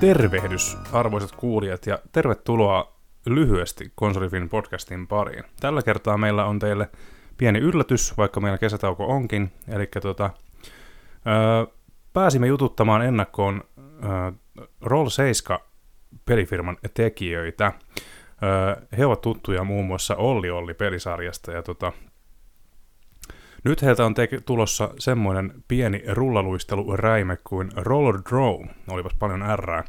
Tervehdys, arvoisat kuulijat, ja tervetuloa lyhyesti Konsolifin podcastin pariin. Tällä kertaa meillä on teille pieni yllätys, vaikka meillä kesätauko onkin. Eli tota, öö, pääsimme jututtamaan ennakkoon öö, Roll 7 pelifirman tekijöitä. Öö, he ovat tuttuja muun muassa Olli Olli pelisarjasta, ja tota, nyt heiltä on te- tulossa semmoinen pieni rullaluisteluräime kuin Roller Drone. Olipas paljon R.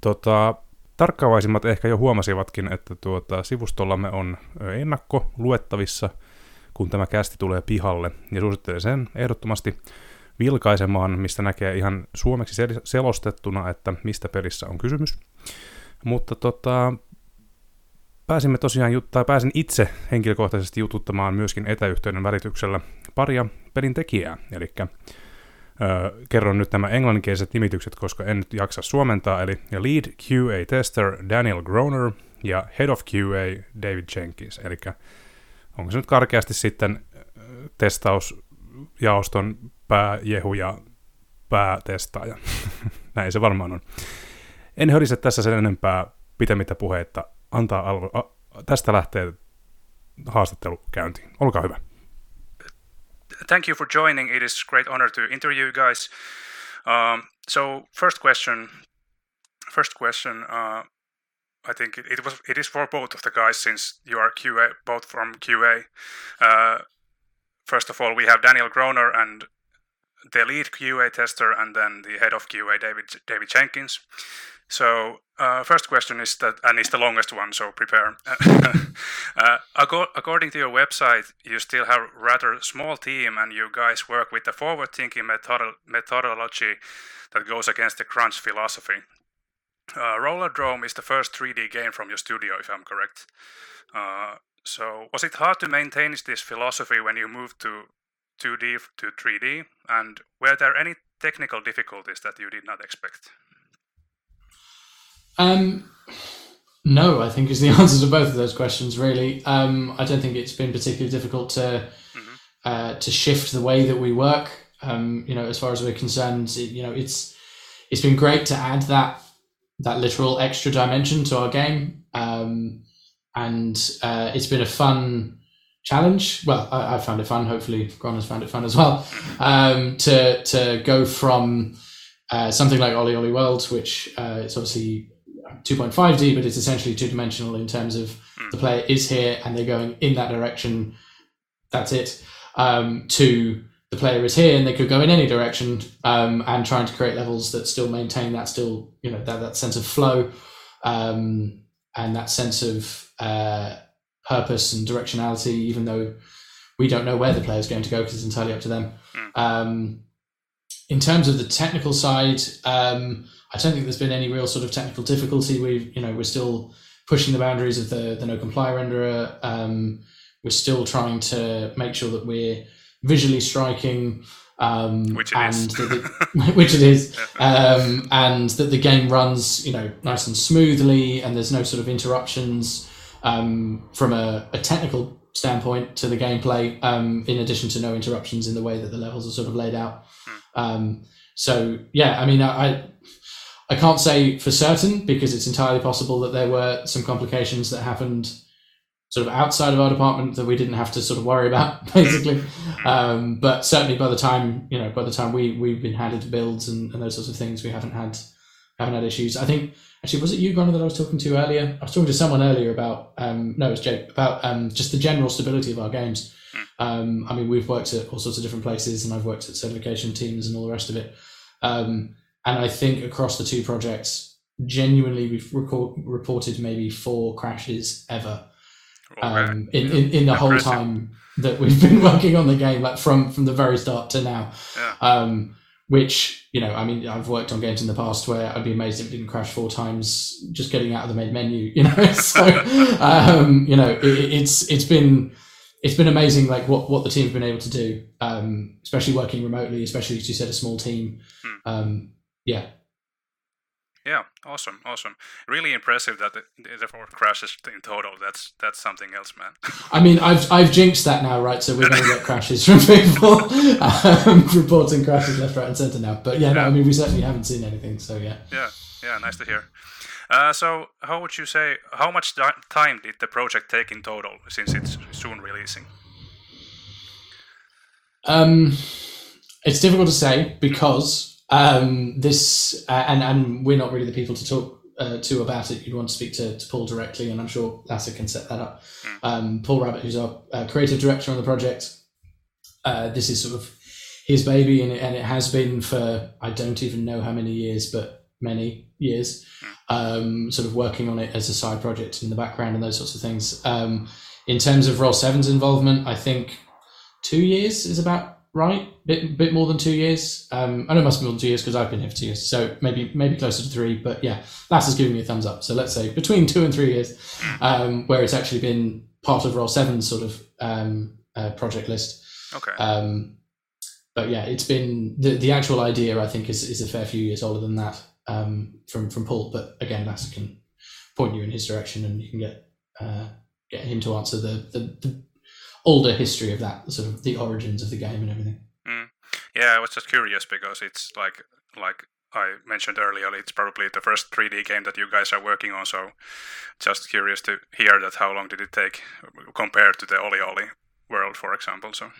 Tota, tarkkaavaisimmat ehkä jo huomasivatkin, että tuota, sivustollamme on ennakko luettavissa, kun tämä kästi tulee pihalle, ja suosittelen sen ehdottomasti vilkaisemaan, mistä näkee ihan suomeksi selostettuna, että mistä pelissä on kysymys. Mutta tota, pääsimme tosiaan, tai pääsin itse henkilökohtaisesti jututtamaan myöskin etäyhteyden välityksellä paria pelin tekijää, eli kerron nyt nämä englanninkieliset nimitykset, koska en nyt jaksa suomentaa, eli Lead QA Tester Daniel Groner ja Head of QA David Jenkins, eli onko se nyt karkeasti sitten testausjaoston pääjehu ja päätestaaja. Näin se varmaan on. En hörise tässä sen enempää pitemmittä puheita. Antaa a, tästä lähtee haastattelu käyntiin. Olkaa hyvä. Thank you for joining. It is great honor to interview you guys. Um, so first question, first question. Uh, I think it, it, was it is for both of the guys since you are QA, both from QA. Uh, first of all, we have Daniel Groner and the lead QA tester, and then the head of QA, David David Jenkins. So uh, first question is that, and it's the longest one, so prepare. uh, according to your website, you still have rather small team, and you guys work with the forward-thinking methodology that goes against the crunch philosophy. Uh, Rollerdrome is the first 3D game from your studio, if I'm correct. Uh, so was it hard to maintain this philosophy when you moved to 2D to 3D, and were there any technical difficulties that you did not expect? Um, no, I think is the answer to both of those questions. Really, um, I don't think it's been particularly difficult to mm-hmm. uh, to shift the way that we work. Um, you know, as far as we're concerned, it, you know, it's it's been great to add that that literal extra dimension to our game, um, and uh, it's been a fun challenge. Well, I, I found it fun. Hopefully, Gron has found it fun as well. Um, to to go from uh, something like OlliOlli World, which uh, it's obviously 2.5D, but it's essentially two dimensional in terms of mm. the player is here and they're going in that direction. That's it. Um, to the player is here and they could go in any direction um, and trying to create levels that still maintain that still you know that, that sense of flow um, and that sense of uh, purpose and directionality even though we don't know where the player is going to go because it's entirely up to them mm. in terms of the technical side um, I don't think there's been any real sort of technical difficulty. We, you know, we're still pushing the boundaries of the the no comply renderer. Um, we're still trying to make sure that we're visually striking, um, which it and is. the, which it is, um, and that the game runs, you know, nice and smoothly, and there's no sort of interruptions um, from a, a, technical standpoint to the gameplay. Um, in addition to no interruptions in the way that the levels are sort of laid out. Hmm. Um, so yeah, I mean, I, I I can't say for certain because it's entirely possible that there were some complications that happened sort of outside of our department that we didn't have to sort of worry about basically. Um, but certainly by the time, you know, by the time we, we've been handed builds and, and those sorts of things, we haven't had, haven't had issues. I think actually, was it you, Gunnar, that I was talking to earlier? I was talking to someone earlier about, um, no, it was Jake, about um, just the general stability of our games. Um, I mean, we've worked at all sorts of different places and I've worked at certification teams and all the rest of it. Um, and I think across the two projects, genuinely we've record, reported maybe four crashes ever um, in, in, in the whole time that we've been working on the game, like from from the very start to now. Yeah. Um, which you know, I mean, I've worked on games in the past where I'd be amazed if it didn't crash four times just getting out of the main menu. You know, so um, you know, it, it's it's been it's been amazing, like what what the team's been able to do, um, especially working remotely, especially as you said, a small team. Hmm. Um, yeah. Yeah, awesome, awesome. Really impressive that the, the four crashes in total. That's that's something else, man. I mean, I've I've jinxed that now, right? So we're going to get crashes from people um, reporting crashes left, right, and centre now. But yeah, no, I mean, we certainly haven't seen anything. So yeah. Yeah, yeah, nice to hear. Uh, so, how would you say? How much time did the project take in total since it's soon releasing? Um, it's difficult to say because um, this, uh, and and we're not really the people to talk uh, to about it. You'd want to speak to, to Paul directly, and I'm sure Lasse can set that up. Mm. Um, Paul Rabbitt, who's our uh, creative director on the project, uh, this is sort of his baby, and it, and it has been for I don't even know how many years, but many years, um, sort of working on it as a side project in the background and those sorts of things. Um, in terms of Roll 7's involvement, I think two years is about right. Bit bit more than two years. Um, I know it must be more than two years because I've been here for two years. So maybe maybe closer to three. But yeah, Lass is giving me a thumbs up. So let's say between two and three years, um, where it's actually been part of Roll 7 sort of um, uh, project list. Okay. Um, but yeah, it's been the the actual idea. I think is is a fair few years older than that um, from from Paul. But again, Lasse can point you in his direction, and you can get uh, get him to answer the, the, the older history of that, sort of the origins of the game and everything. Mm. Yeah, I was just curious because it's like like I mentioned earlier, it's probably the first 3D game that you guys are working on. So, just curious to hear that. How long did it take compared to the OlliOlli world, for example? So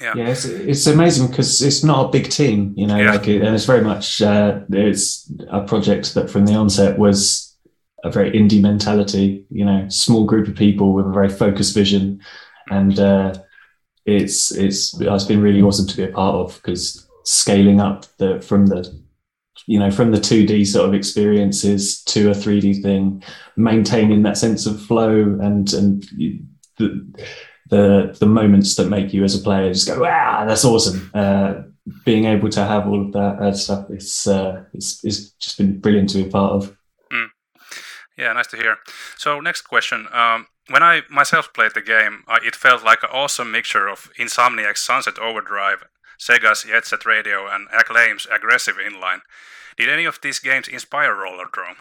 yeah, yeah it's, it's amazing because it's not a big team, you know, yeah. like, and it's very much uh, it's a project that from the onset was a very indie mentality, you know, small group of people with a very focused vision, and uh, it's it's it's been really awesome to be a part of because scaling up the from the you know from the 2d sort of experiences to a 3d thing maintaining that sense of flow and and the the the moments that make you as a player just go, wow, that's awesome. Uh, being able to have all of that uh, stuff, it's, uh, it's it's just been brilliant to be a part of. Mm. Yeah, nice to hear. So next question. Um, when I myself played the game, uh, it felt like an awesome mixture of Insomniac's Sunset Overdrive, Sega's Jet Set Radio, and Acclaim's aggressive inline. Did any of these games inspire Rollerdrome?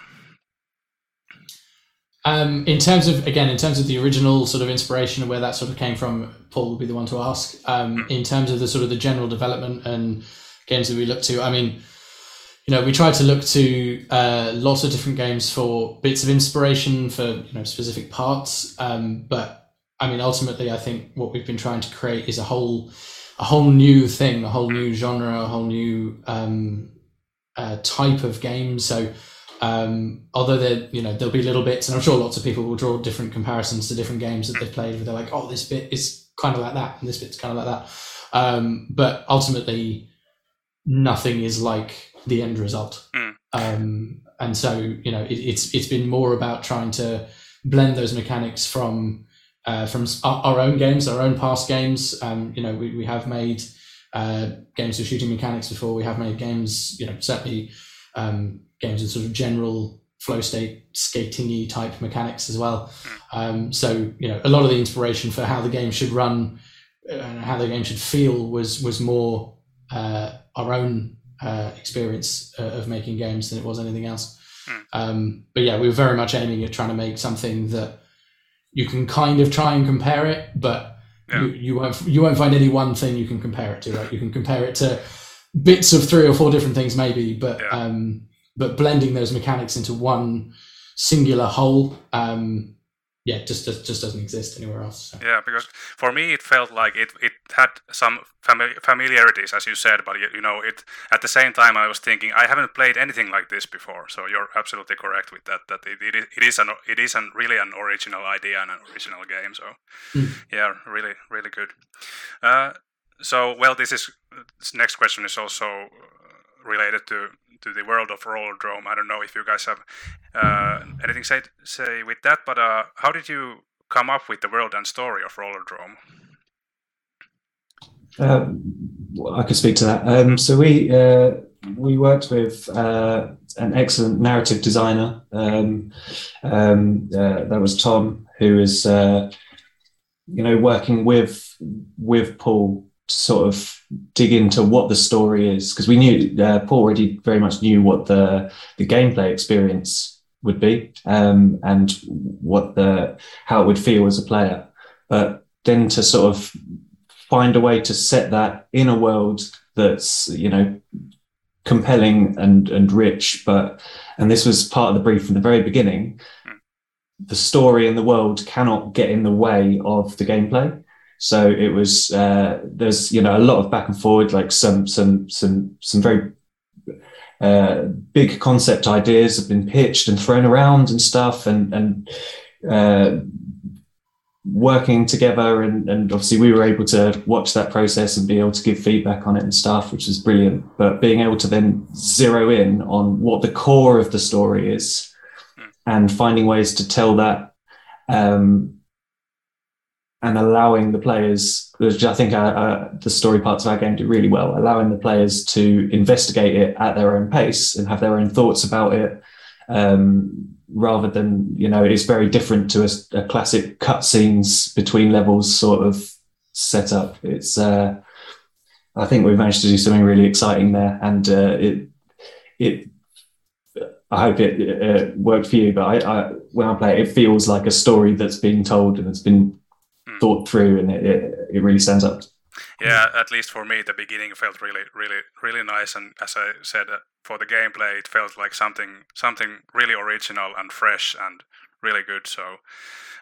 Um, in terms of again, in terms of the original sort of inspiration and where that sort of came from, Paul would be the one to ask. Um, in terms of the sort of the general development and games that we look to, I mean, you know, we try to look to uh, lots of different games for bits of inspiration for you know specific parts. Um, but I mean, ultimately, I think what we've been trying to create is a whole a whole new thing, a whole new genre, a whole new um, uh, type of game. So um, although there, you know, there'll be little bits, and I'm sure lots of people will draw different comparisons to different games that they've played, where they're like, "Oh, this bit is kind of like that, and this bit's kind of like that." Um, but ultimately, nothing is like the end result. Mm. Um, and so, you know, it, it's it's been more about trying to blend those mechanics from uh, from our, our, own games, our own past games. Um, you know, we, we have made uh, games with shooting mechanics before. We have made games, you know, certainly um, games with sort of general flow state skatingy type mechanics as well. Um, so you know, a lot of the inspiration for how the game should run and how the game should feel was was more uh, our own uh, experience uh, of making games than it was anything else. Hmm. Um, but yeah, we were very much aiming at trying to make something that you can kind of try and compare it, but yeah. you, you won't you won't find any one thing you can compare it to. Right? You can compare it to bits of three or four different things maybe, but yeah. um, but blending those mechanics into one singular whole um, yeah just, just just doesn't exist anywhere else so. yeah because for me it felt like it it had some fami- familiarities as you said but you know it at the same time i was thinking i haven't played anything like this before so you're absolutely correct with that that it, it, it is an it is an really an original idea and an original game so mm. yeah really really good uh, so well this is this next question is also related to to the world of roller Rollerdrome. I don't know if you guys have uh, anything say say with that, but uh, how did you come up with the world and story of Rollerdrome? Um, well, I could speak to that. Um, so we uh, we worked with uh, an excellent narrative designer. Um, um uh, that was Tom, who is uh, you know working with with Paul sort of dig into what the story is because we knew uh, Paul already very much knew what the the gameplay experience would be um, and what the how it would feel as a player, but then to sort of find a way to set that in a world that's you know compelling and and rich, but and this was part of the brief from the very beginning. The story and the world cannot get in the way of the gameplay. So it was uh, there's you know a lot of back and forward, like some some some some very uh, big concept ideas have been pitched and thrown around and stuff, and and uh, working together and, and obviously we were able to watch that process and be able to give feedback on it and stuff which was brilliant. But being able to then zero in on what the core of the story is and finding ways to tell that um, and allowing the players which i think uh, the story parts of our game do really well allowing the players to investigate it at their own pace and have their own thoughts about it um, rather than you know it's very different to a, a classic cutscenes between levels sort of setup. It's uh, I think we've managed to do something really exciting there, and uh, it it I hope it uh, worked for you. But I, I, when I play it, it feels like a story that's being told and it's been. Thought through, and it, it, it really stands up. Yeah, at least for me, the beginning felt really, really, really nice. And as I said, uh, for the gameplay, it felt like something, something really original and fresh and really good. So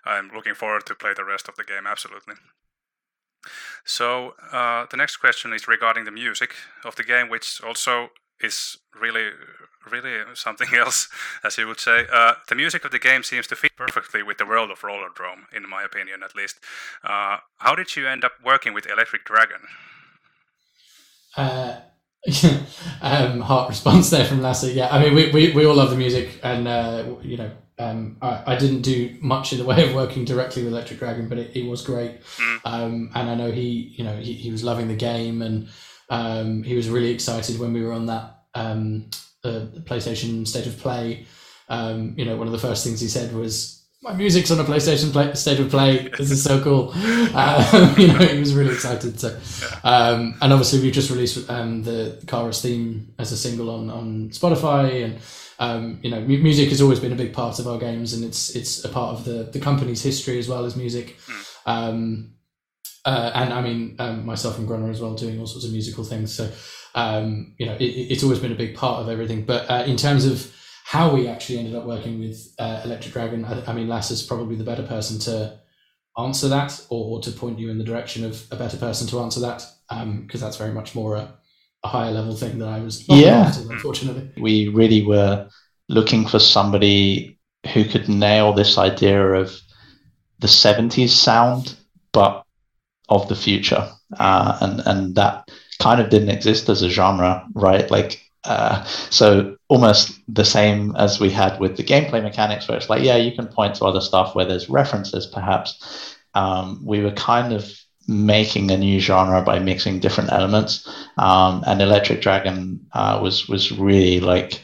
I'm looking forward to play the rest of the game. Absolutely. So uh, the next question is regarding the music of the game, which also is really, really something else, as you would say. Uh, the music of the game seems to fit perfectly with the world of Roller Rollerdrome, in my opinion, at least. Uh, how did you end up working with Electric Dragon? Uh, um, heart response there from Lasse. Yeah, I mean, we, we, we all love the music, and uh, you know, um, I, I, didn't do much in the way of working directly with Electric Dragon, but it, it was great. Mm. Um, and I know he, you know, he, he was loving the game, and um, he was really excited when we were on that um, the PlayStation State of Play. Um, you know, one of the first things he said was, "My music's on a PlayStation play- State of Play. This is so cool." Um, you know, he was really excited. So, um, and obviously, we've just released um, the Chorus theme as a single on on Spotify, and um, you know, music has always been a big part of our games, and it's it's a part of the the company's history as well as music. Mm. Uh, and I mean, um, myself and Grunner as well, doing all sorts of musical things. So, um, you know, it, it's always been a big part of everything. But uh, in terms of how we actually ended up working with uh, Electric Dragon, I, I mean, Lasse is probably the better person to answer that or, or, to point you in the direction of a better person to answer that, because um, that's very much more a, a, higher level thing that I was yeah. unfortunately. We really were looking for somebody who could nail this idea of the 70s sound, but of the future, uh, and and that kind of didn't exist as a genre, right? Like, uh, so almost the same as we had with the gameplay mechanics, where it's like, yeah, you can point to other stuff where there's references, perhaps. Um, we were kind of making a new genre by mixing different elements, um, and Electric Dragon uh, was was really like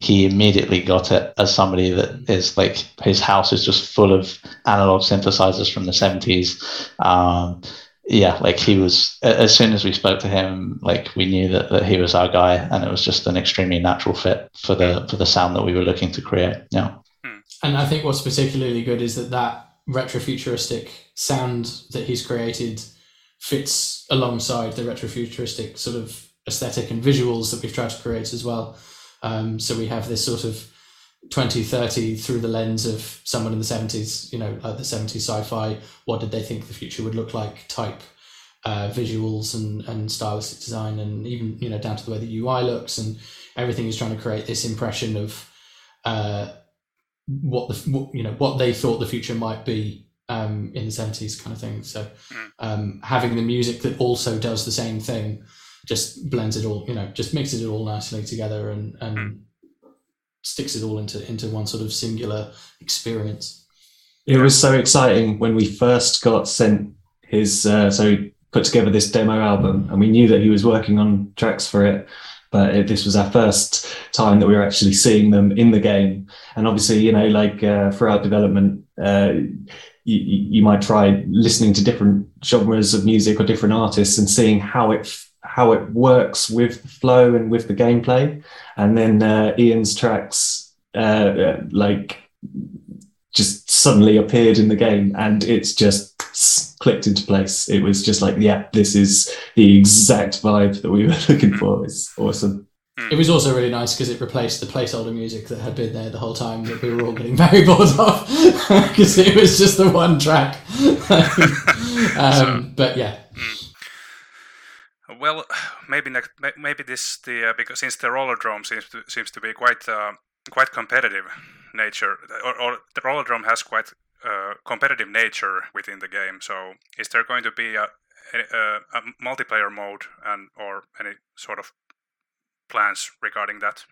he immediately got it as somebody that is like his house is just full of analog synthesizers from the 70s um, yeah, like he was, as soon as we spoke to him, like we knew that, that he was our guy and it was just an extremely natural fit for the, for the sound that we were looking to create. Yeah. Hmm. And I think what's particularly good is that that retrofuturistic sound that he's created fits alongside the retrofuturistic sort of aesthetic and visuals that we've tried to create as well. Um, so we have this sort of 2030 through the lens of someone in the 70s, you know, like the 70s sci-fi, what did they think the future would look like type uh, visuals and, and stylistic design and even, you know, down to the way the UI looks and everything is trying to create this impression of uh, what the, what, you know, what they thought the future might be um, in the 70s kind of thing. So hmm. um, having the music that also does the same thing just blends it all, you know, just mixes it all nicely together and, and hmm sticks it all into into one sort of singular experience. It was so exciting when we first got sent his. Uh, so he put together this demo album, and we knew that he was working on tracks for it. But it, this was our first time that we were actually seeing them in the game, and obviously, you know, like uh, throughout development, uh, you, you might try listening to different genres of music or different artists and seeing how it how it works with the flow and with the gameplay. And then uh, Ian's tracks, uh, uh, like, just suddenly appeared in the game, and it's just clicked into place. It was just like, yeah, this is the exact vibe that we were looking for. It's awesome. It was also really nice because it replaced the placeholder music that had been there the whole time that we were all getting very bored of because it was just the one track. um, but yeah. Well, maybe next, maybe this the uh, because since the Rollerdrome seems to seems to be quite uh, quite competitive nature, or, or the Rollerdrome has quite uh, competitive nature within the game. So, is there going to be a, a, a multiplayer mode and or any sort of plans regarding that?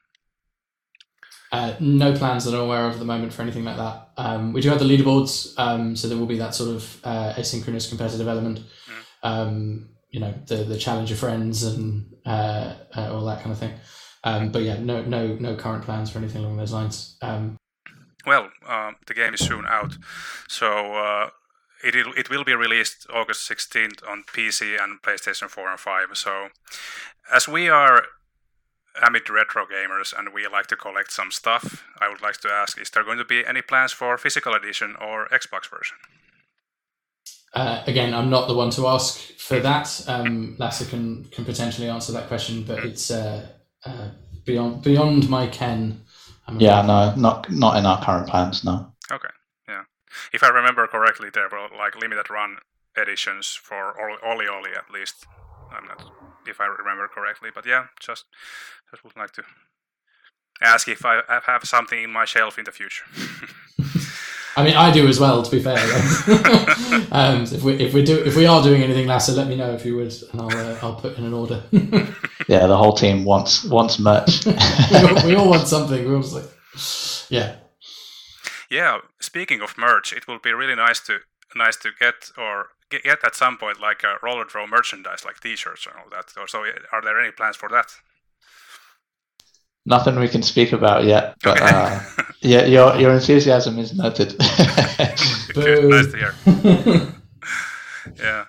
Uh, no plans that I'm aware of at the moment for anything like that. Um, we do have the leaderboards, um, so there will be that sort of uh, asynchronous competitive element. Mm. Um, you know, the the challenge of friends and uh, uh, all that kind of thing. Um, but yeah, no no no current plans for anything along those lines. Um, well, uh, the game is soon out, so uh, it it will be released August 16th on PC and PlayStation 4 and 5. So, as we are Amid retro gamers and we like to collect some stuff, I would like to ask: Is there going to be any plans for physical edition or Xbox version? Uh, again, I'm not the one to ask for that. Um, Lasse can can potentially answer that question, but it's uh, uh, beyond beyond my ken. yeah, no, not not in our current plans. No. Okay. Yeah, if I remember correctly, there were like limited run editions for OlliOlli at least. I'm not if I remember correctly, but yeah, just just would like to ask if I have something in my shelf in the future. I mean, I do as well. To be fair, um, if we if we do if we are doing anything, Lasse, let me know if you would, and I'll uh, I'll put in an order. yeah, the whole team wants wants merch. we, all, we, all, want something. We all like, yeah. Yeah. Speaking of merch, it will be really nice to nice to get or get, get at some point like a Rollerdrome merchandise, like T-shirts and all that. Or so, are there any plans for that? Nothing we can speak about yet, but okay. uh, yeah, your your enthusiasm is noted. nice to hear. yeah.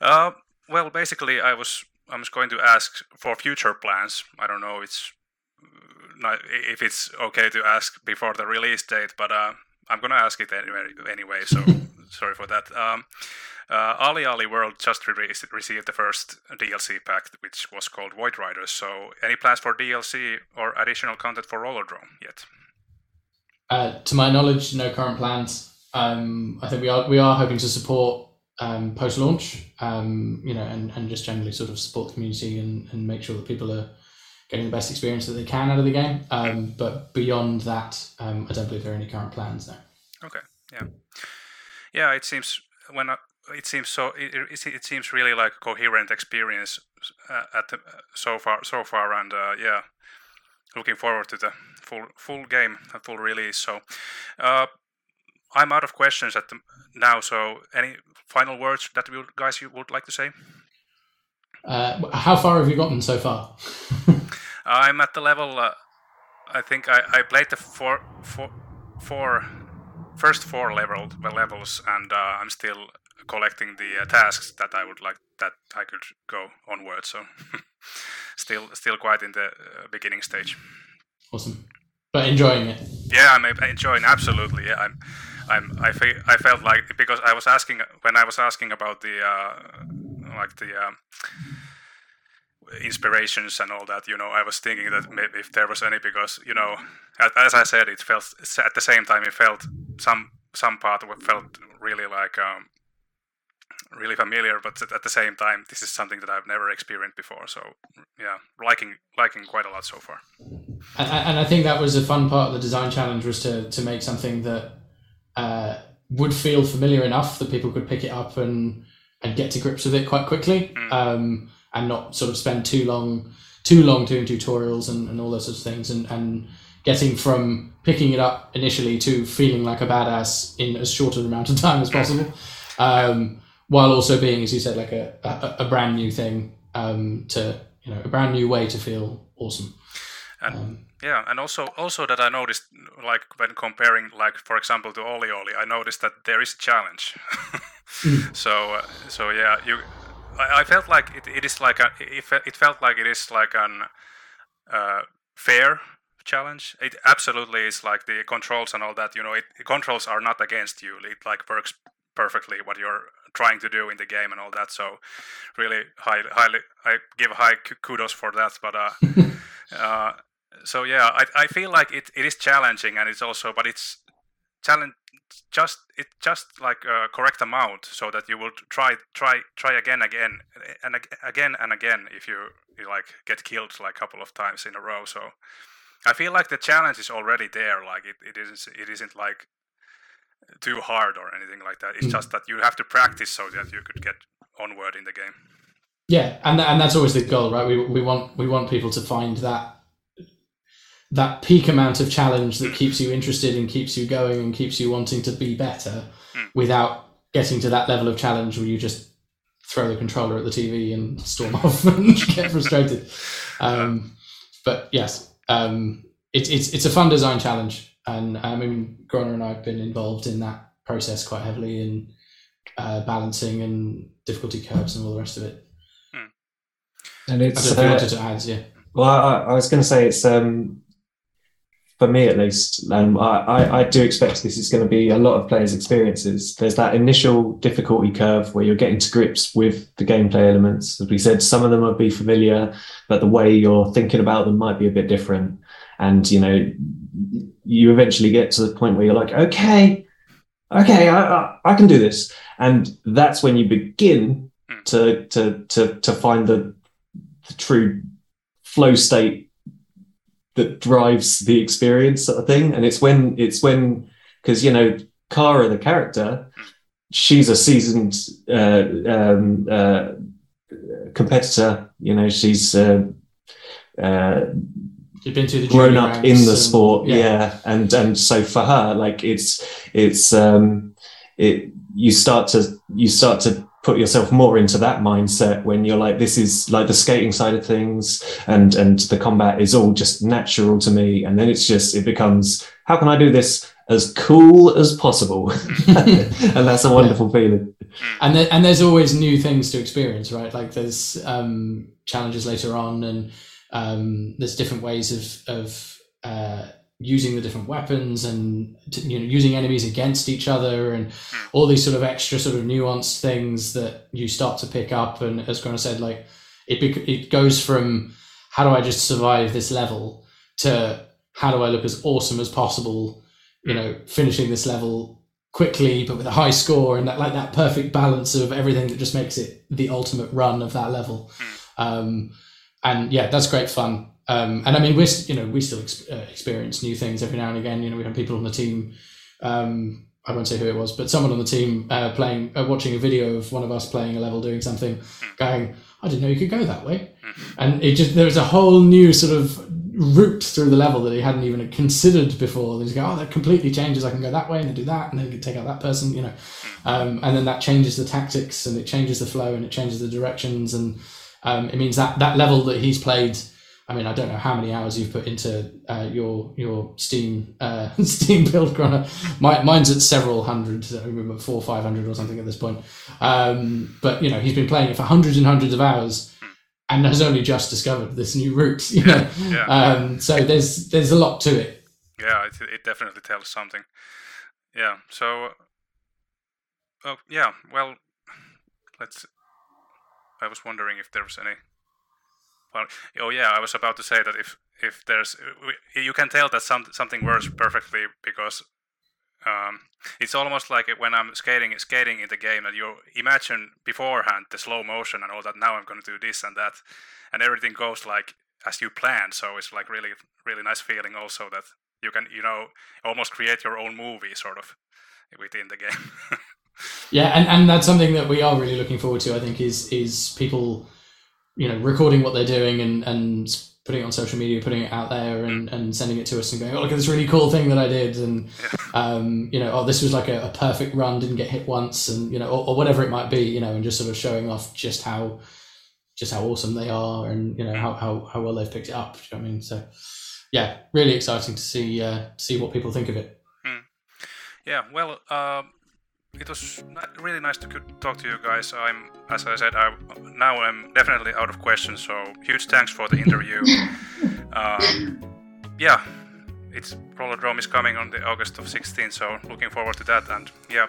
Uh, well, basically, I was I was going to ask for future plans. I don't know it's not, if it's okay to ask before the release date, but uh, I'm gonna ask it anyway. Anyway, so sorry for that. Um, uh, Ali World just re- received the first DLC pack, which was called Void Riders. So, any plans for DLC or additional content for Rollerdrome yet? Uh, to my knowledge, no current plans. Um, I think we are we are hoping to support um, post launch, um, you know, and, and just generally sort of support the community and, and make sure that people are getting the best experience that they can out of the game. Um, but beyond that, um, I don't believe there are any current plans now. Okay. Yeah. Yeah. It seems when I, it seems so it, it, it, seems really like a coherent experience uh, at the, so far so far and uh, yeah looking forward to the full full game and full release so uh, i'm out of questions at the, now so any final words that you guys you would like to say? Uh, how far have you gotten so far? I'm at the level uh, i think I, I played the four, four, four first four level, levels and uh, i'm still collecting the uh, tasks that I would like that I could go onward. So still still quite in the uh, beginning stage. Awesome, but enjoying it. Yeah, I'm enjoying absolutely. Yeah, I'm. I'm. I feel. I felt like because I was asking when I was asking about the uh, like the. Um, inspirations and all that you know i was thinking that maybe if there was any because you know as i said it felt at the same time it felt some some part felt really like um, really familiar, but at the same time, this is something that I've never experienced before. So yeah, liking liking quite a lot so far. And, and I think that was a fun part of the design challenge was to to make something that uh, would feel familiar enough that people could pick it up and and get to grips with it quite quickly, mm. um, and not sort of spend too long too long doing tutorials and, and all those sorts of things, and and getting from picking it up initially to feeling like a badass in as short an amount of time as possible. Um, while also being, as you said, like a, a, a brand new thing um, to, you know, a brand new way to feel awesome. And um, yeah, and also also that I noticed, like when comparing, like for example, to OlliOlli, I noticed that there is a challenge. mm. So uh, so yeah, you, I, I felt like it, it is like a, it, it felt like it is like an uh, fair challenge. It absolutely is like the controls and all that. You know, it controls are not against you. It like works perfectly what you're trying to do in the game and all that. So really high, highly, I give high kudos for that. But uh, uh, so yeah, I, I feel like it, it is challenging and it's also, but it's challenge just it just like a correct amount so that you will try try try again again and again and again if you, you like get killed like a couple of times in a row so i feel like the challenge is already there like it, it isn't it isn't like too hard or anything like that it's mm. just that you have to practice so that you could get onward in the game yeah and and that's always the goal right we, we want we want people to find that that peak amount of challenge that keeps you interested and keeps you going and keeps you wanting to be better mm. without getting to that level of challenge where you just throw the controller at the TV and storm off and get frustrated. Um, but yes, um, it, it's it's a fun design challenge, and I mean, Grona and I have been involved in that process quite heavily in uh, balancing and difficulty curves and all the rest of it. Mm. And it's I don't know if you wanted to add, yeah. Well, I, I was going to say it's um, for me at least, and I, I, do expect this is going to be a lot of players' experiences. There's that initial difficulty curve where you're getting to grips with the gameplay elements. As we said, some of them will be familiar, but the way you're thinking about them might be a bit different. And you know, you eventually get to the point where you're like, okay, okay, I, I, I can do this, and that's when you begin to to to to find the, the true flow state that drives the experience sort of thing. And it's when it's when because you know Kara the character she's a seasoned uh, um, uh, competitor. You know she's uh, been to the grown up in the and, sport yeah. yeah. and and so for her like it's it's um it you start to you start to put yourself more into that mindset when you're like this is like the skating side of things and and the combat is all just natural to me and then it's just it becomes how can i do this as cool as possible and that's a wonderful yeah. feeling and there, and there's always new things to experience right like there's um challenges later on and um there's different ways of of uh using the different weapons and you know using enemies against each other and hmm. all these sort of extra sort of nuanced things that you start to pick up and as Grona said like it it goes from how do I just survive this level to how do I look as awesome as possible you know finishing this level quickly but with a high score and that like that perfect balance of everything that just makes it the ultimate run of that level hmm. um, and yeah that's great fun um, and I mean, we're you know we still ex- uh, experience new things every now and again. You know, we have people on the team. Um, I won't say who it was, but someone on the team uh, playing, uh, watching a video of one of us playing a level, doing something, going, "I didn't know you could go that way," and it just there was a whole new sort of route through the level that he hadn't even considered before. He's go, "Oh, that completely changes. I can go that way and then do that, and then can take out that person," you know, um, and then that changes the tactics and it changes the flow and it changes the directions, and um, it means that that level that he's played I mean, I don't know how many hours you've put into uh, your your Steam uh, Steam build, Grona. My, mine's at several hundred, I remember four, five hundred or something at this point. Um, but you know, he's been playing it for hundreds and hundreds of hours, and has only just discovered this new route. You know, yeah. um, so there's there's a lot to it. Yeah, it, it definitely tells something. Yeah. So, oh yeah. Well, let's. I was wondering if there was any well, oh yeah, I was about to say that if if there's you can tell that some something works perfectly because um, it's almost like when I'm skating skating in the game that you imagine beforehand the slow motion and all that. Now I'm going to do this and that, and everything goes like as you planned. So it's like really really nice feeling also that you can you know almost create your own movie sort of within the game. yeah, and, and that's something that we are really looking forward to. I think is is people you know, recording what they're doing and, and putting it on social media, putting it out there and, and sending it to us and going, oh, look at this really cool thing that I did. And, um, you know, oh, this was like a, a, perfect run, didn't get hit once and, you know, or, or, whatever it might be, you know, and just sort of showing off just how, just how awesome they are and, you know, how, how, how well they've picked it up. You know I mean? So, yeah, really exciting to see uh, see what people think of it. Mm. Yeah, well, uh, it was really nice to talk to you guys. I'm, as I said, I now I'm definitely out of questions. So huge thanks for the interview. um, yeah, it's Rollerdrome is coming on the August of 16, so looking forward to that. And yeah,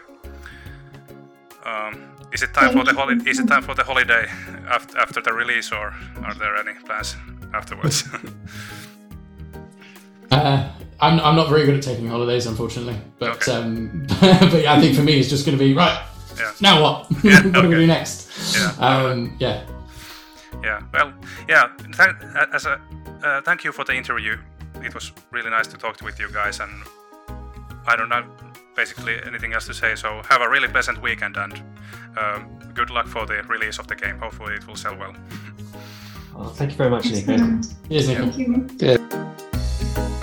um, is it time Thank for the holiday? Is it time for the holiday after after the release, or are there any plans afterwards? uh, I'm, I'm not very good at taking holidays, unfortunately. But okay. um, but yeah, I think for me, it's just going to be right. Yeah. Now what? Yeah, what okay. do we do next? Yeah. Um, yeah. Yeah. Well, yeah. Th- as a uh, thank you for the interview. It was really nice to talk with you guys, and I don't know basically anything else to say. So have a really pleasant weekend and um, good luck for the release of the game. Hopefully, it will sell well. Oh, thank you very much, Nico. Yes, Nico. Thank you. Yeah.